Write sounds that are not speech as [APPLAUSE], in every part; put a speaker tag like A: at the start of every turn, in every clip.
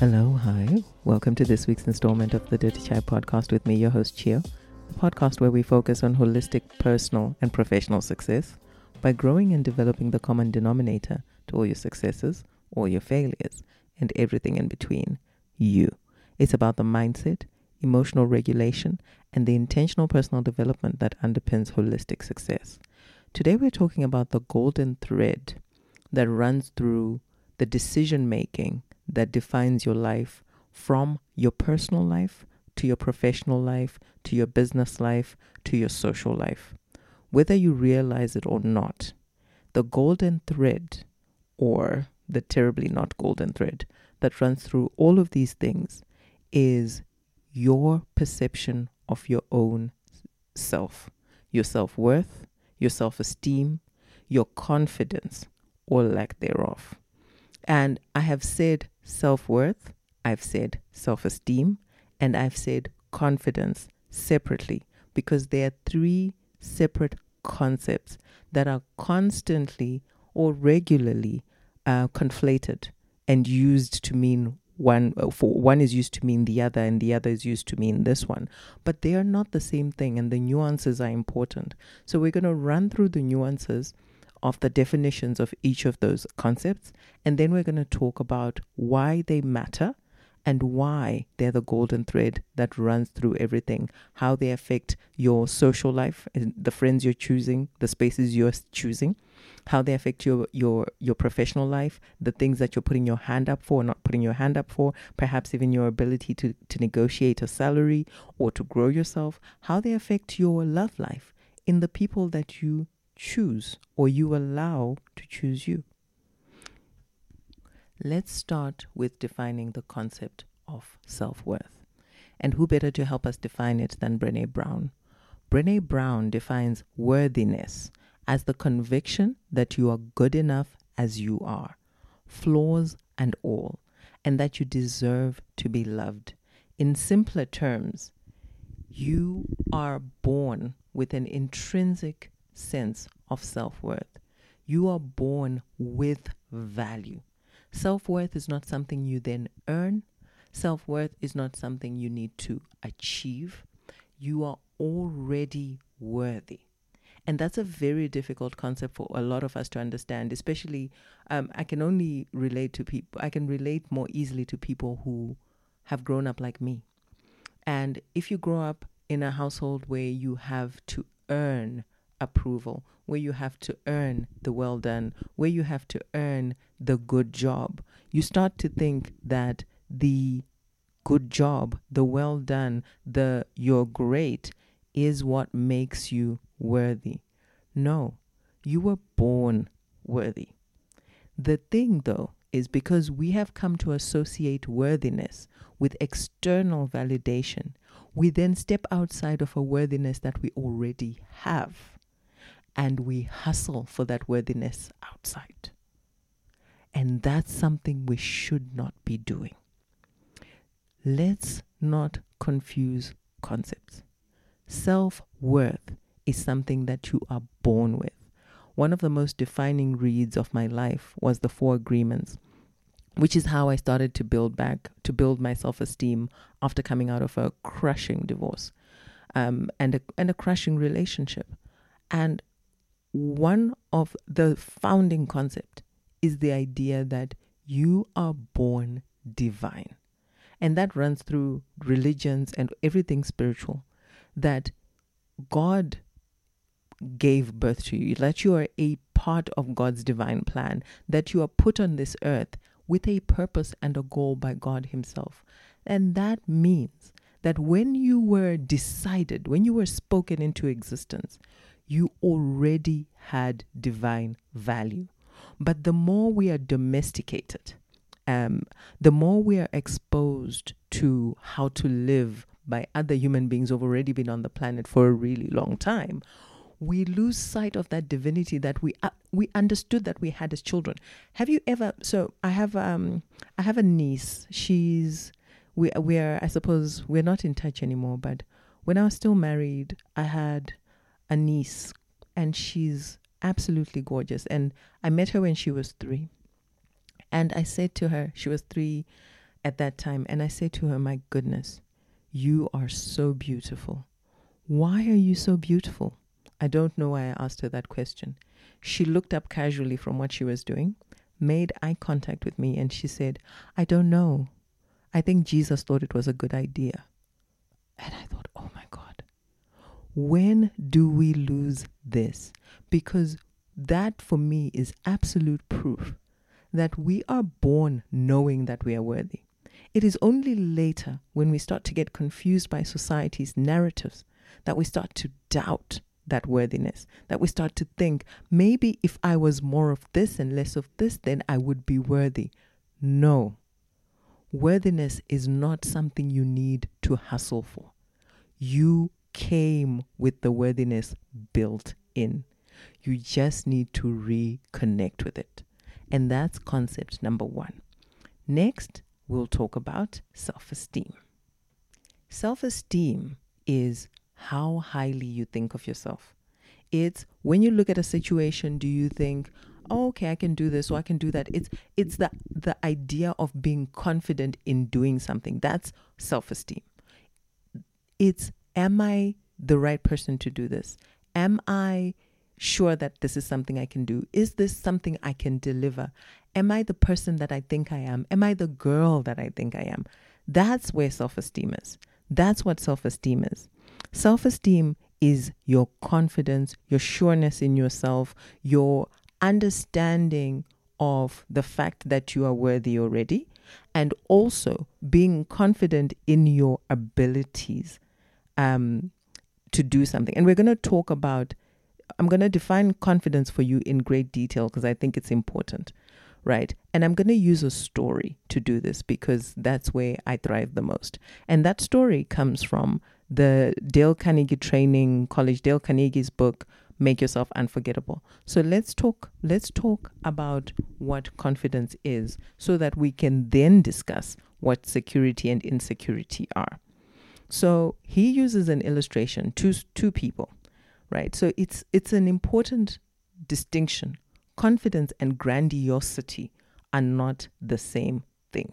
A: Hello, hi. Welcome to this week's installment of the Dirty Chai podcast with me, your host, Chio, the podcast where we focus on holistic personal and professional success by growing and developing the common denominator to all your successes, all your failures, and everything in between you. It's about the mindset, emotional regulation, and the intentional personal development that underpins holistic success. Today, we're talking about the golden thread that runs through the decision making that defines your life from your personal life to your professional life to your business life to your social life. Whether you realize it or not, the golden thread, or the terribly not golden thread, that runs through all of these things is your perception of your own self, your self worth, your self esteem, your confidence, or lack thereof. And I have said self worth, I've said self esteem, and I've said confidence separately because they are three separate concepts that are constantly or regularly uh, conflated and used to mean one uh, for one is used to mean the other and the other is used to mean this one. But they are not the same thing and the nuances are important. So we're going to run through the nuances of the definitions of each of those concepts. And then we're going to talk about why they matter and why they're the golden thread that runs through everything, how they affect your social life, the friends you're choosing, the spaces you're choosing, how they affect your your your professional life, the things that you're putting your hand up for or not putting your hand up for, perhaps even your ability to, to negotiate a salary or to grow yourself, how they affect your love life in the people that you choose or you allow to choose you. Let's start with defining the concept of self worth. And who better to help us define it than Brene Brown? Brene Brown defines worthiness as the conviction that you are good enough as you are, flaws and all, and that you deserve to be loved. In simpler terms, you are born with an intrinsic sense of self worth. You are born with value. Self worth is not something you then earn, self worth is not something you need to achieve. You are already worthy. And that's a very difficult concept for a lot of us to understand, especially um, I can only relate to people, I can relate more easily to people who have grown up like me. And if you grow up in a household where you have to earn approval, where you have to earn the well done, where you have to earn the good job, you start to think that the good job, the well done, the you're great is what makes you worthy. No, you were born worthy. The thing, though, is because we have come to associate worthiness with external validation, we then step outside of a worthiness that we already have and we hustle for that worthiness outside. And that's something we should not be doing. Let's not confuse concepts. Self worth is something that you are born with. One of the most defining reads of my life was the Four Agreements, which is how I started to build back, to build my self esteem after coming out of a crushing divorce um, and, a, and a crushing relationship. And one of the founding concept is the idea that you are born divine. And that runs through religions and everything spiritual. That God gave birth to you, that you are a part of God's divine plan, that you are put on this earth with a purpose and a goal by God Himself. And that means that when you were decided, when you were spoken into existence, you already had divine value. But the more we are domesticated, um, the more we are exposed to how to live by other human beings who've already been on the planet for a really long time, we lose sight of that divinity that we uh, we understood that we had as children. Have you ever? So I have um I have a niece. She's we we are I suppose we're not in touch anymore. But when I was still married, I had a niece, and she's absolutely gorgeous. And I met her when she was three. And I said to her, she was three, at that time. And I said to her, My goodness, you are so beautiful. Why are you so beautiful? I don't know why I asked her that question. She looked up casually from what she was doing, made eye contact with me, and she said, I don't know. I think Jesus thought it was a good idea. And I thought, when do we lose this? Because that for me is absolute proof that we are born knowing that we are worthy. It is only later when we start to get confused by society's narratives that we start to doubt that worthiness, that we start to think, maybe if I was more of this and less of this, then I would be worthy. No. Worthiness is not something you need to hustle for. You came with the worthiness built in. You just need to reconnect with it. And that's concept number one. Next, we'll talk about self esteem. Self esteem is how highly you think of yourself. It's when you look at a situation, do you think, oh, okay, I can do this or I can do that. It's it's the the idea of being confident in doing something. That's self-esteem. It's am I the right person to do this? Am I sure that this is something I can do? Is this something I can deliver? Am I the person that I think I am? Am I the girl that I think I am? That's where self esteem is. That's what self esteem is. Self esteem is your confidence, your sureness in yourself, your understanding of the fact that you are worthy already, and also being confident in your abilities um, to do something. And we're going to talk about, I'm going to define confidence for you in great detail because I think it's important, right? And I'm going to use a story to do this because that's where I thrive the most. And that story comes from the Dale Carnegie Training College, Dale Carnegie's book, Make Yourself Unforgettable. So let's talk let's talk about what confidence is so that we can then discuss what security and insecurity are. So he uses an illustration, two two people, right? So it's it's an important distinction. Confidence and grandiosity are not the same thing.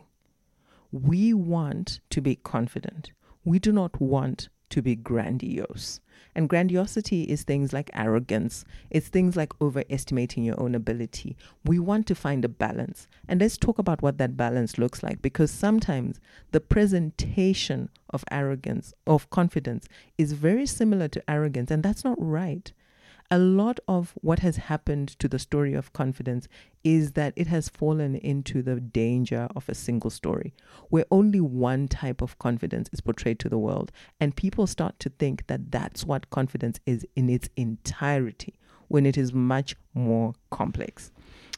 A: We want to be confident we do not want to be grandiose. And grandiosity is things like arrogance, it's things like overestimating your own ability. We want to find a balance. And let's talk about what that balance looks like because sometimes the presentation of arrogance, of confidence, is very similar to arrogance, and that's not right a lot of what has happened to the story of confidence is that it has fallen into the danger of a single story where only one type of confidence is portrayed to the world. And people start to think that that's what confidence is in its entirety when it is much more complex.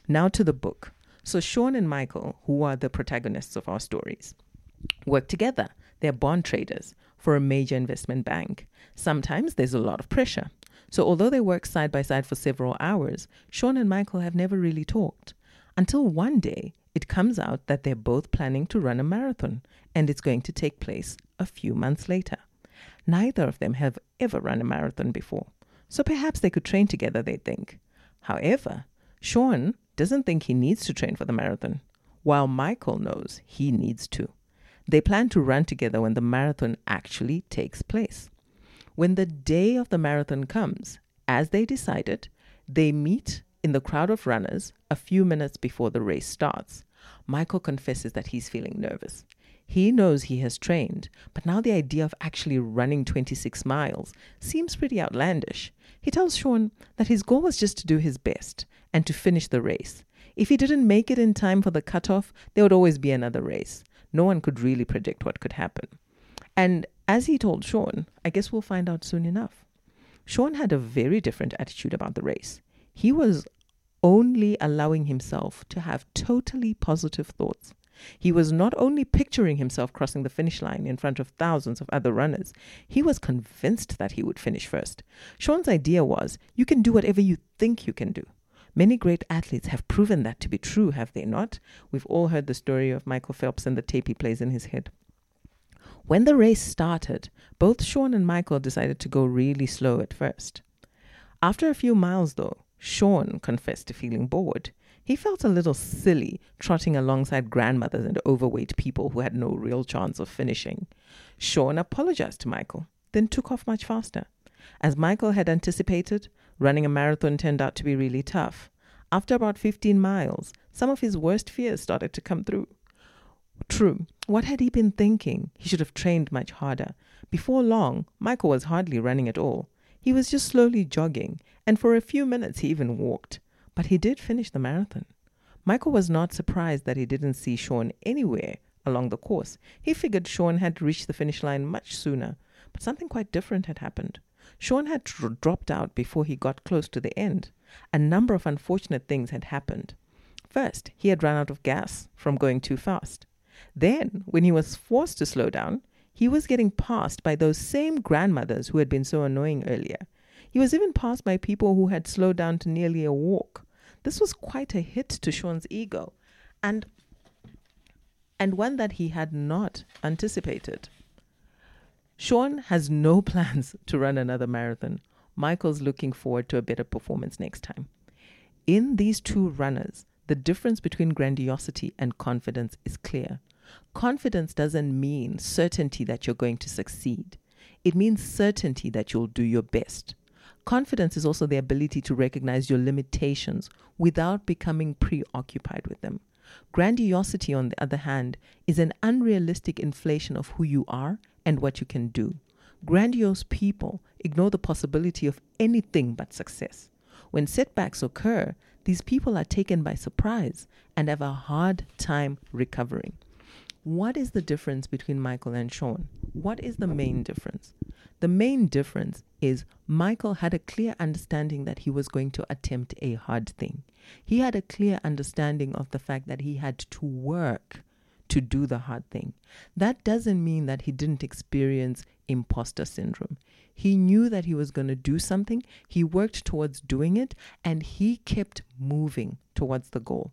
A: Now to the book. So sean and michael who are the protagonists of our stories work together. They're bond traders for a major investment bank. Sometimes there's a lot of pressure so, although they work side by side for several hours, Sean and Michael have never really talked. Until one day, it comes out that they're both planning to run a marathon, and it's going to take place a few months later. Neither of them have ever run a marathon before, so perhaps they could train together, they think. However, Sean doesn't think he needs to train for the marathon, while Michael knows he needs to. They plan to run together when the marathon actually takes place. When the day of the marathon comes, as they decided, they meet in the crowd of runners a few minutes before the race starts. Michael confesses that he's feeling nervous. He knows he has trained, but now the idea of actually running 26 miles seems pretty outlandish. He tells Sean that his goal was just to do his best and to finish the race. If he didn't make it in time for the cutoff, there would always be another race. No one could really predict what could happen. And as he told Sean, I guess we'll find out soon enough. Sean had a very different attitude about the race. He was only allowing himself to have totally positive thoughts. He was not only picturing himself crossing the finish line in front of thousands of other runners, he was convinced that he would finish first. Sean's idea was you can do whatever you think you can do. Many great athletes have proven that to be true, have they not? We've all heard the story of Michael Phelps and the tape he plays in his head. When the race started, both Sean and Michael decided to go really slow at first. After a few miles, though, Sean confessed to feeling bored. He felt a little silly trotting alongside grandmothers and overweight people who had no real chance of finishing. Sean apologized to Michael, then took off much faster. As Michael had anticipated, running a marathon turned out to be really tough. After about 15 miles, some of his worst fears started to come through. True, what had he been thinking? He should have trained much harder. Before long, Michael was hardly running at all. He was just slowly jogging, and for a few minutes he even walked. But he did finish the marathon. Michael was not surprised that he didn't see Sean anywhere along the course. He figured Sean had reached the finish line much sooner, but something quite different had happened. Sean had dropped out before he got close to the end. A number of unfortunate things had happened. First, he had run out of gas from going too fast. Then, when he was forced to slow down, he was getting passed by those same grandmothers who had been so annoying earlier. He was even passed by people who had slowed down to nearly a walk. This was quite a hit to Sean's ego, and and one that he had not anticipated. Sean has no [LAUGHS] plans to run another marathon. Michael's looking forward to a better performance next time. In these two runners, the difference between grandiosity and confidence is clear. Confidence doesn't mean certainty that you're going to succeed, it means certainty that you'll do your best. Confidence is also the ability to recognize your limitations without becoming preoccupied with them. Grandiosity, on the other hand, is an unrealistic inflation of who you are and what you can do. Grandiose people ignore the possibility of anything but success. When setbacks occur, these people are taken by surprise and have a hard time recovering. What is the difference between Michael and Sean? What is the main difference? The main difference is Michael had a clear understanding that he was going to attempt a hard thing. He had a clear understanding of the fact that he had to work to do the hard thing. That doesn't mean that he didn't experience imposter syndrome. He knew that he was going to do something, he worked towards doing it, and he kept moving towards the goal.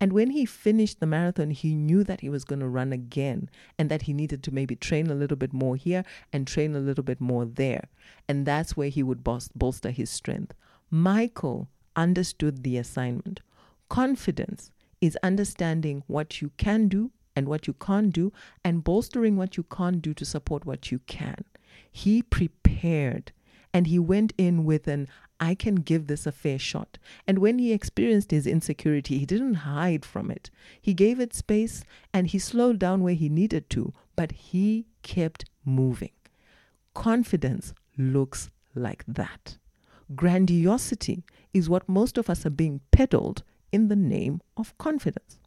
A: And when he finished the marathon, he knew that he was going to run again and that he needed to maybe train a little bit more here and train a little bit more there. And that's where he would bolster his strength. Michael understood the assignment. Confidence is understanding what you can do and what you can't do and bolstering what you can't do to support what you can. He prepared and he went in with an I can give this a fair shot. And when he experienced his insecurity, he didn't hide from it. He gave it space and he slowed down where he needed to, but he kept moving. Confidence looks like that. Grandiosity is what most of us are being peddled in the name of confidence.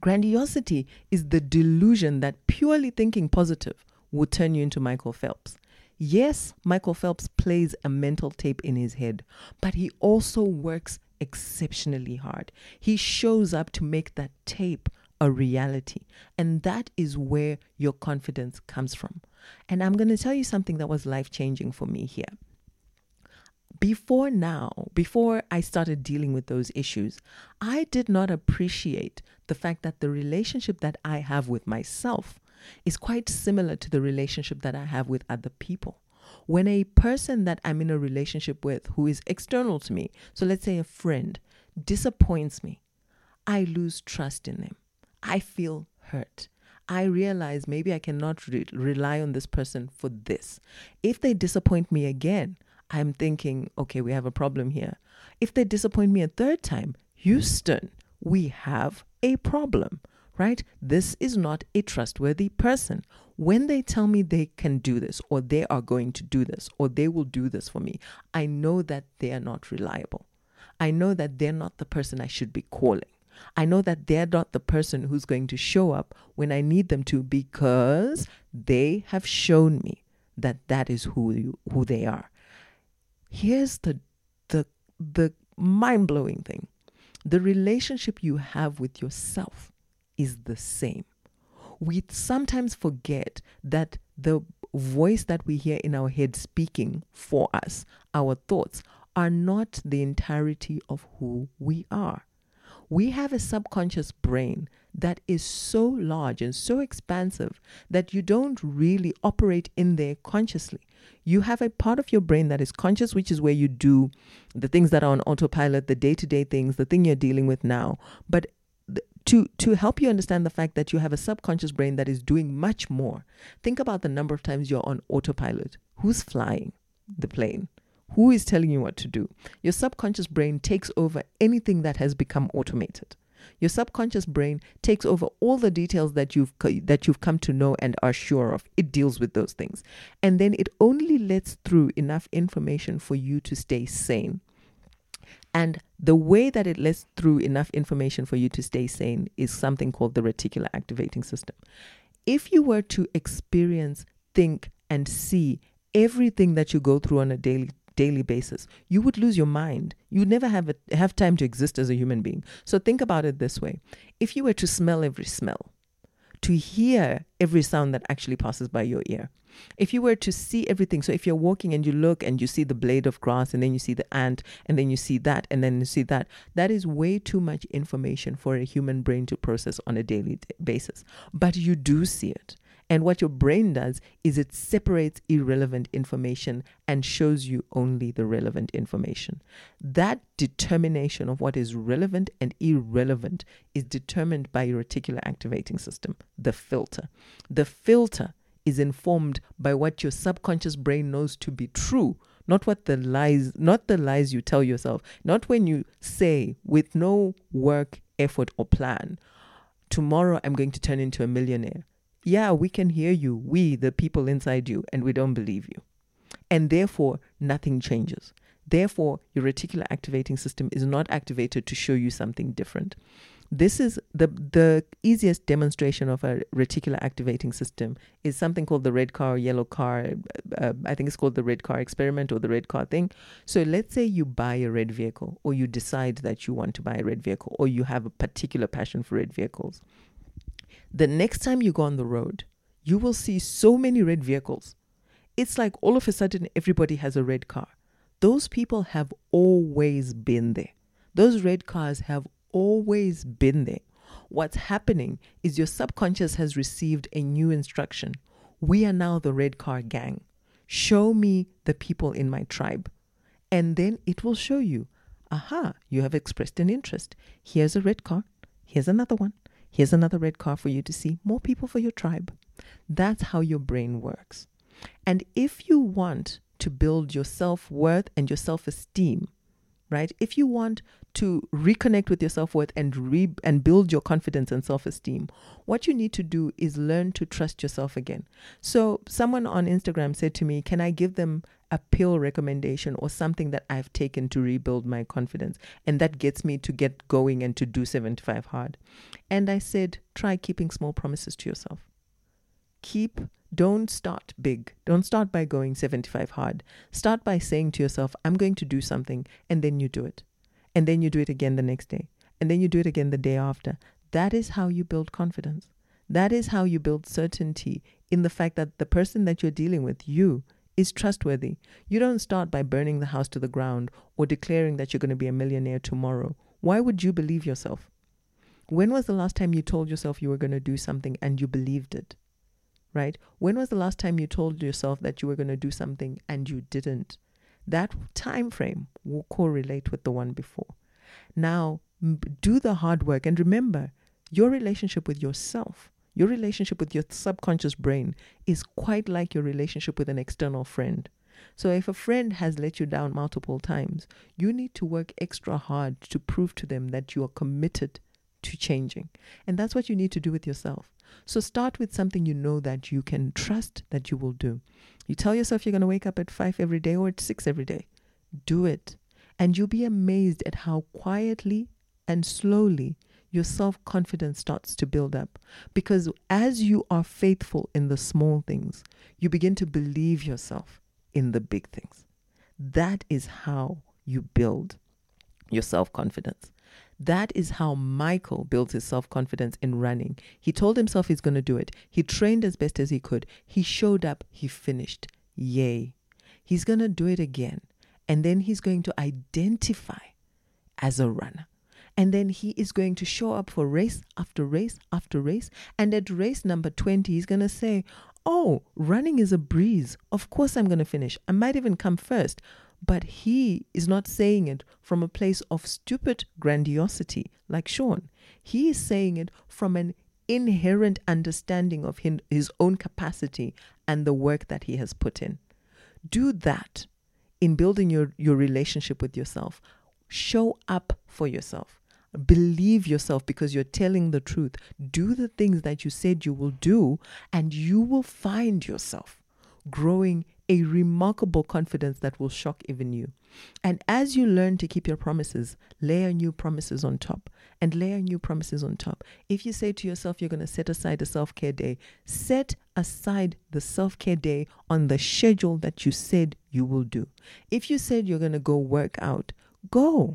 A: Grandiosity is the delusion that purely thinking positive will turn you into Michael Phelps. Yes, Michael Phelps plays a mental tape in his head, but he also works exceptionally hard. He shows up to make that tape a reality. And that is where your confidence comes from. And I'm going to tell you something that was life changing for me here. Before now, before I started dealing with those issues, I did not appreciate the fact that the relationship that I have with myself is quite similar to the relationship that I have with other people. When a person that I'm in a relationship with who is external to me, so let's say a friend, disappoints me, I lose trust in them. I feel hurt. I realize maybe I cannot re- rely on this person for this. If they disappoint me again, I'm thinking, okay, we have a problem here. If they disappoint me a third time, Houston, we have a problem right? This is not a trustworthy person. When they tell me they can do this, or they are going to do this, or they will do this for me, I know that they are not reliable. I know that they're not the person I should be calling. I know that they're not the person who's going to show up when I need them to because they have shown me that that is who you, who they are. Here's the the the mind-blowing thing. The relationship you have with yourself is the same. We sometimes forget that the voice that we hear in our head speaking for us, our thoughts, are not the entirety of who we are. We have a subconscious brain that is so large and so expansive that you don't really operate in there consciously. You have a part of your brain that is conscious, which is where you do the things that are on autopilot, the day to day things, the thing you're dealing with now. But to to help you understand the fact that you have a subconscious brain that is doing much more. Think about the number of times you're on autopilot. Who's flying the plane? Who is telling you what to do? Your subconscious brain takes over anything that has become automated. Your subconscious brain takes over all the details that you've that you've come to know and are sure of. It deals with those things. And then it only lets through enough information for you to stay sane and the way that it lets through enough information for you to stay sane is something called the reticular activating system. If you were to experience, think, and see everything that you go through on a daily daily basis, you would lose your mind. You'd never have a, have time to exist as a human being. So think about it this way: if you were to smell every smell, to hear every sound that actually passes by your ear, if you were to see everything, so if you're walking and you look and you see the blade of grass and then you see the ant and then you see that and then you see that, that is way too much information for a human brain to process on a daily basis. But you do see it. And what your brain does is it separates irrelevant information and shows you only the relevant information. That determination of what is relevant and irrelevant is determined by your reticular activating system, the filter. The filter is informed by what your subconscious brain knows to be true not what the lies not the lies you tell yourself not when you say with no work effort or plan tomorrow i'm going to turn into a millionaire. Yeah we can hear you. We the people inside you and we don't believe you. And therefore nothing changes. Therefore your reticular activating system is not activated to show you something different this is the the easiest demonstration of a reticular activating system is something called the red car yellow car. Uh, I think it's called the red car experiment or the red car thing. So let's say you buy a red vehicle, or you decide that you want to buy a red vehicle, or you have a particular passion for red vehicles. The next time you go on the road, you will see so many red vehicles. It's like all of a sudden everybody has a red car. Those people have always been there. Those red cars have always been there. What's happening is your subconscious has received a new instruction. We are now the red car gang. Show me the people in my tribe. And then it will show you, aha, you have expressed an interest. Here's a red car. Here's another one. Here's another red car for you to see. More people for your tribe. That's how your brain works. And if you want to build your self worth and your self esteem, right? If you want to reconnect with your self-worth and re- and build your confidence and self-esteem, what you need to do is learn to trust yourself again. So someone on Instagram said to me, "Can I give them a pill recommendation or something that I've taken to rebuild my confidence and that gets me to get going and to do 75 hard?" And I said, "Try keeping small promises to yourself." Keep don't start big. Don't start by going 75 hard. Start by saying to yourself, I'm going to do something, and then you do it. And then you do it again the next day. And then you do it again the day after. That is how you build confidence. That is how you build certainty in the fact that the person that you're dealing with, you, is trustworthy. You don't start by burning the house to the ground or declaring that you're going to be a millionaire tomorrow. Why would you believe yourself? When was the last time you told yourself you were going to do something and you believed it? Right? When was the last time you told yourself that you were going to do something and you didn't? That time frame will correlate with the one before. Now, do the hard work and remember your relationship with yourself, your relationship with your subconscious brain is quite like your relationship with an external friend. So, if a friend has let you down multiple times, you need to work extra hard to prove to them that you are committed to changing. And that's what you need to do with yourself. So start with something you know that you can trust that you will do. You tell yourself you're going to wake up at 5 every day or at 6 every day. Do it. And you'll be amazed at how quietly and slowly your self confidence starts to build up. Because as you are faithful in the small things, you begin to believe yourself in the big things. That is how you build your self confidence. That is how Michael built his self confidence in running. He told himself he's going to do it. He trained as best as he could. He showed up. He finished. Yay. He's going to do it again. And then he's going to identify as a runner. And then he is going to show up for race after race after race. And at race number 20, he's going to say, Oh, running is a breeze. Of course, I'm going to finish. I might even come first. But he is not saying it from a place of stupid grandiosity like Sean. He is saying it from an inherent understanding of his own capacity and the work that he has put in. Do that in building your, your relationship with yourself. Show up for yourself. Believe yourself because you're telling the truth. Do the things that you said you will do, and you will find yourself growing a remarkable confidence that will shock even you. And as you learn to keep your promises, layer new promises on top and layer new promises on top. If you say to yourself you're going to set aside a self care day, set aside the self care day on the schedule that you said you will do. If you said you're going to go work out, go.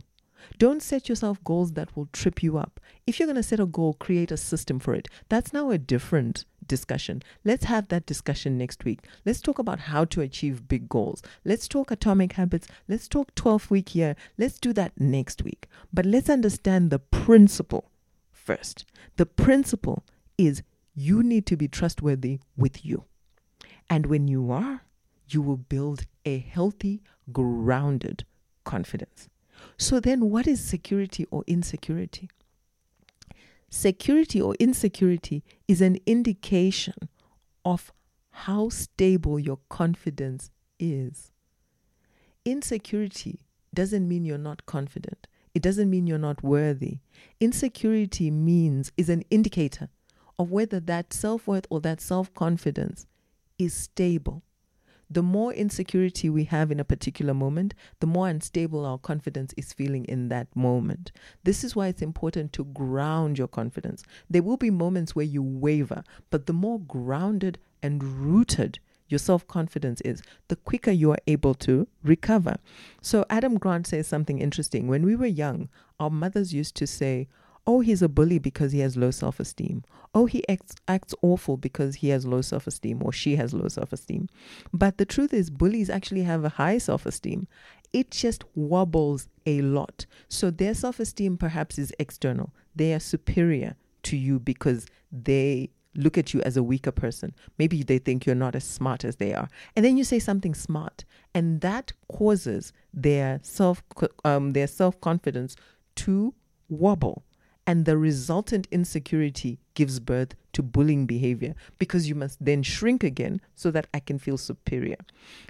A: Don't set yourself goals that will trip you up. If you're going to set a goal, create a system for it. That's now a different discussion. Let's have that discussion next week. Let's talk about how to achieve big goals. Let's talk atomic habits. Let's talk 12 week year. Let's do that next week. But let's understand the principle first. The principle is you need to be trustworthy with you. And when you are, you will build a healthy, grounded confidence. So then, what is security or insecurity? Security or insecurity is an indication of how stable your confidence is. Insecurity doesn't mean you're not confident. It doesn't mean you're not worthy. Insecurity means is an indicator of whether that self-worth or that self-confidence is stable the more insecurity we have in a particular moment, the more unstable our confidence is feeling in that moment. This is why it's important to ground your confidence. There will be moments where you waver, but the more grounded and rooted your self confidence is, the quicker you are able to recover. So, Adam Grant says something interesting. When we were young, our mothers used to say, Oh, he's a bully because he has low self esteem. Oh, he acts, acts awful because he has low self esteem or she has low self esteem. But the truth is, bullies actually have a high self esteem. It just wobbles a lot. So their self esteem perhaps is external. They are superior to you because they look at you as a weaker person. Maybe they think you're not as smart as they are. And then you say something smart, and that causes their self um, their self confidence to wobble and the resultant insecurity gives birth to bullying behavior because you must then shrink again so that I can feel superior.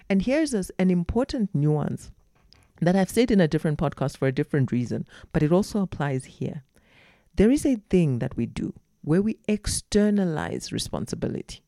A: And here's an important nuance that I've said in a different podcast for a different reason, but it also applies here. There is a thing that we do where we externalize responsibility,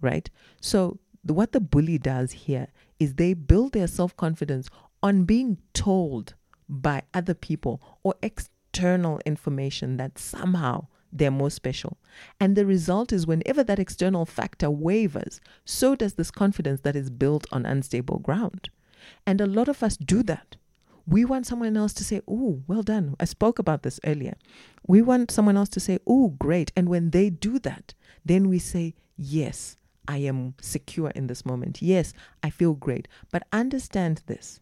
A: right? So, the, what the bully does here is they build their self confidence on being told by other people or ex- external information that somehow they're more special. And the result is whenever that external factor wavers, so does this confidence that is built on unstable ground. And a lot of us do that. We want someone else to say, Oh, well done. I spoke about this earlier. We want someone else to say, Oh, great. And when they do that, then we say, Yes, I am secure in this moment. Yes, I feel great. But understand this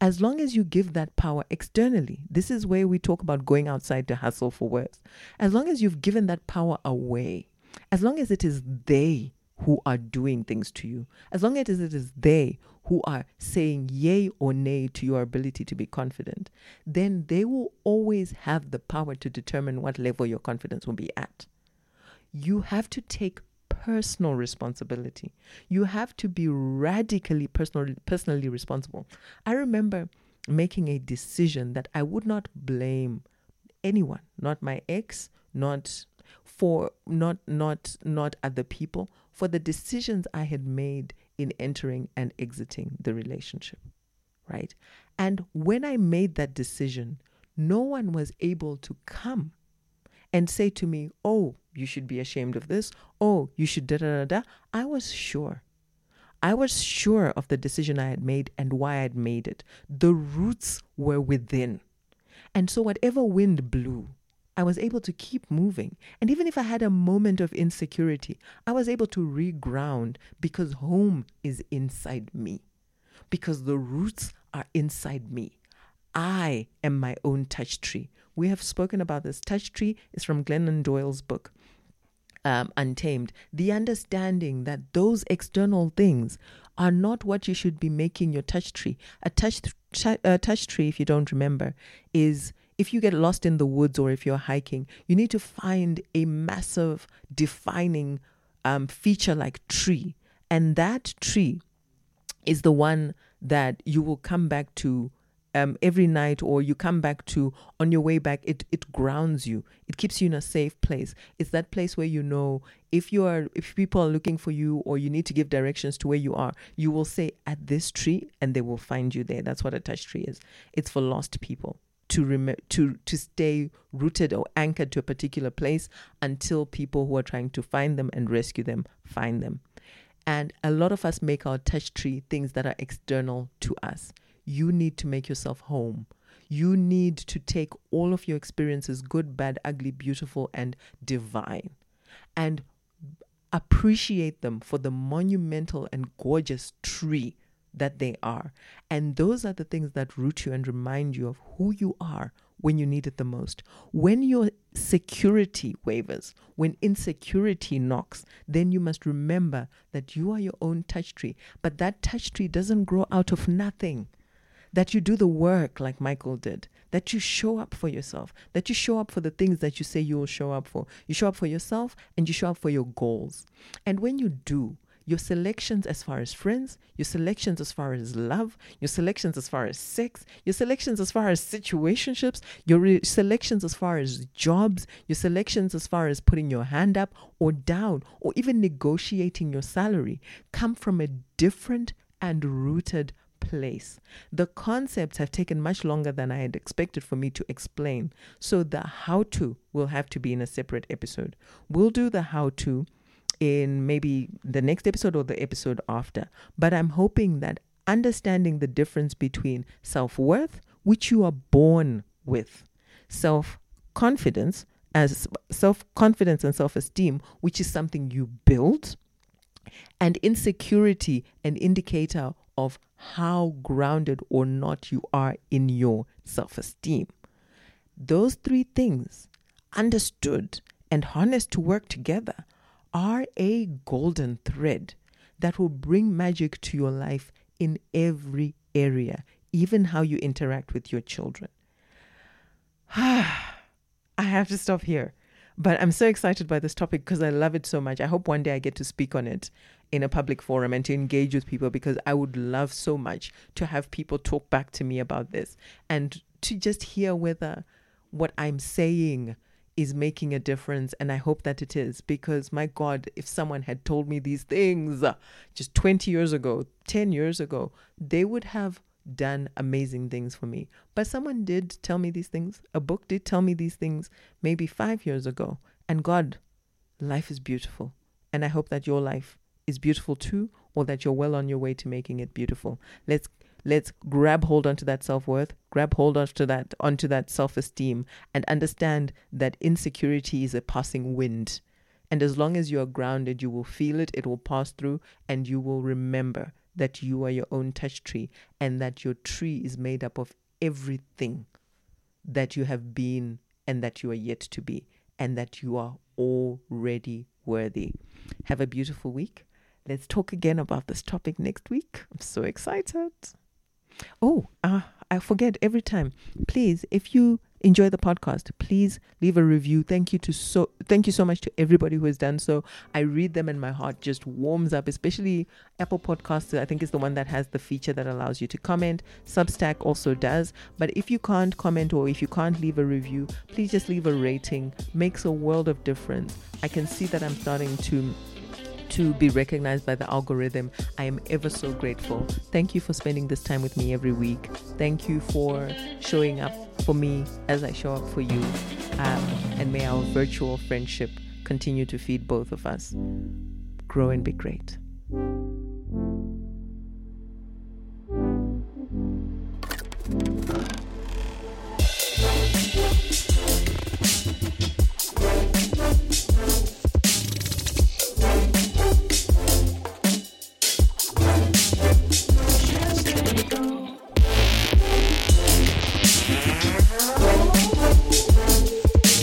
A: as long as you give that power externally, this is where we talk about going outside to hustle for words. As long as you've given that power away, as long as it is they who are doing things to you, as long as it is they who are saying yay or nay to your ability to be confident, then they will always have the power to determine what level your confidence will be at. You have to take personal responsibility. You have to be radically personal, personally responsible. I remember making a decision that I would not blame anyone, not my ex, not for not not not other people for the decisions I had made in entering and exiting the relationship. Right? And when I made that decision, no one was able to come and say to me, Oh, you should be ashamed of this. Oh, you should da da da da. I was sure. I was sure of the decision I had made and why I had made it. The roots were within. And so, whatever wind blew, I was able to keep moving. And even if I had a moment of insecurity, I was able to reground because home is inside me, because the roots are inside me. I am my own touch tree. We have spoken about this. Touch tree is from Glennon Doyle's book, um, Untamed. The understanding that those external things are not what you should be making your touch tree. A touch, th- touch tree, if you don't remember, is if you get lost in the woods or if you're hiking, you need to find a massive defining um, feature like tree. And that tree is the one that you will come back to um, every night or you come back to on your way back it it grounds you. It keeps you in a safe place. It's that place where you know if you are if people are looking for you or you need to give directions to where you are you will say at this tree and they will find you there. That's what a touch tree is. It's for lost people to rem- to to stay rooted or anchored to a particular place until people who are trying to find them and rescue them find them. And a lot of us make our touch tree things that are external to us. You need to make yourself home. You need to take all of your experiences good, bad, ugly, beautiful, and divine and appreciate them for the monumental and gorgeous tree that they are. And those are the things that root you and remind you of who you are when you need it the most. When your security wavers, when insecurity knocks, then you must remember that you are your own touch tree. But that touch tree doesn't grow out of nothing. That you do the work like Michael did, that you show up for yourself, that you show up for the things that you say you will show up for. You show up for yourself and you show up for your goals. And when you do, your selections as far as friends, your selections as far as love, your selections as far as sex, your selections as far as situationships, your re- selections as far as jobs, your selections as far as putting your hand up or down, or even negotiating your salary come from a different and rooted place. The concepts have taken much longer than I had expected for me to explain. So the how to will have to be in a separate episode. We'll do the how to in maybe the next episode or the episode after. But I'm hoping that understanding the difference between self worth, which you are born with, self confidence, as self confidence and self esteem, which is something you build, and insecurity, an indicator of how grounded or not you are in your self esteem. Those three things, understood and harnessed to work together, are a golden thread that will bring magic to your life in every area, even how you interact with your children. [SIGHS] I have to stop here. But I'm so excited by this topic because I love it so much. I hope one day I get to speak on it in a public forum and to engage with people because I would love so much to have people talk back to me about this and to just hear whether what I'm saying is making a difference. And I hope that it is because, my God, if someone had told me these things just 20 years ago, 10 years ago, they would have done amazing things for me. But someone did tell me these things. A book did tell me these things maybe five years ago. And God, life is beautiful. And I hope that your life is beautiful too, or that you're well on your way to making it beautiful. Let's let's grab hold onto that self-worth grab hold onto that onto that self-esteem and understand that insecurity is a passing wind. And as long as you are grounded you will feel it it will pass through and you will remember that you are your own touch tree and that your tree is made up of everything that you have been and that you are yet to be and that you are already worthy. Have a beautiful week let's talk again about this topic next week i'm so excited Oh, uh, I forget every time. Please, if you enjoy the podcast, please leave a review. Thank you to so thank you so much to everybody who has done so. I read them and my heart just warms up, especially Apple Podcasts. I think is the one that has the feature that allows you to comment. Substack also does. But if you can't comment or if you can't leave a review, please just leave a rating. Makes a world of difference. I can see that I'm starting to to be recognized by the algorithm. I am ever so grateful. Thank you for spending this time with me every week. Thank you for showing up for me as I show up for you. Um, and may our virtual friendship continue to feed both of us. Grow and be great.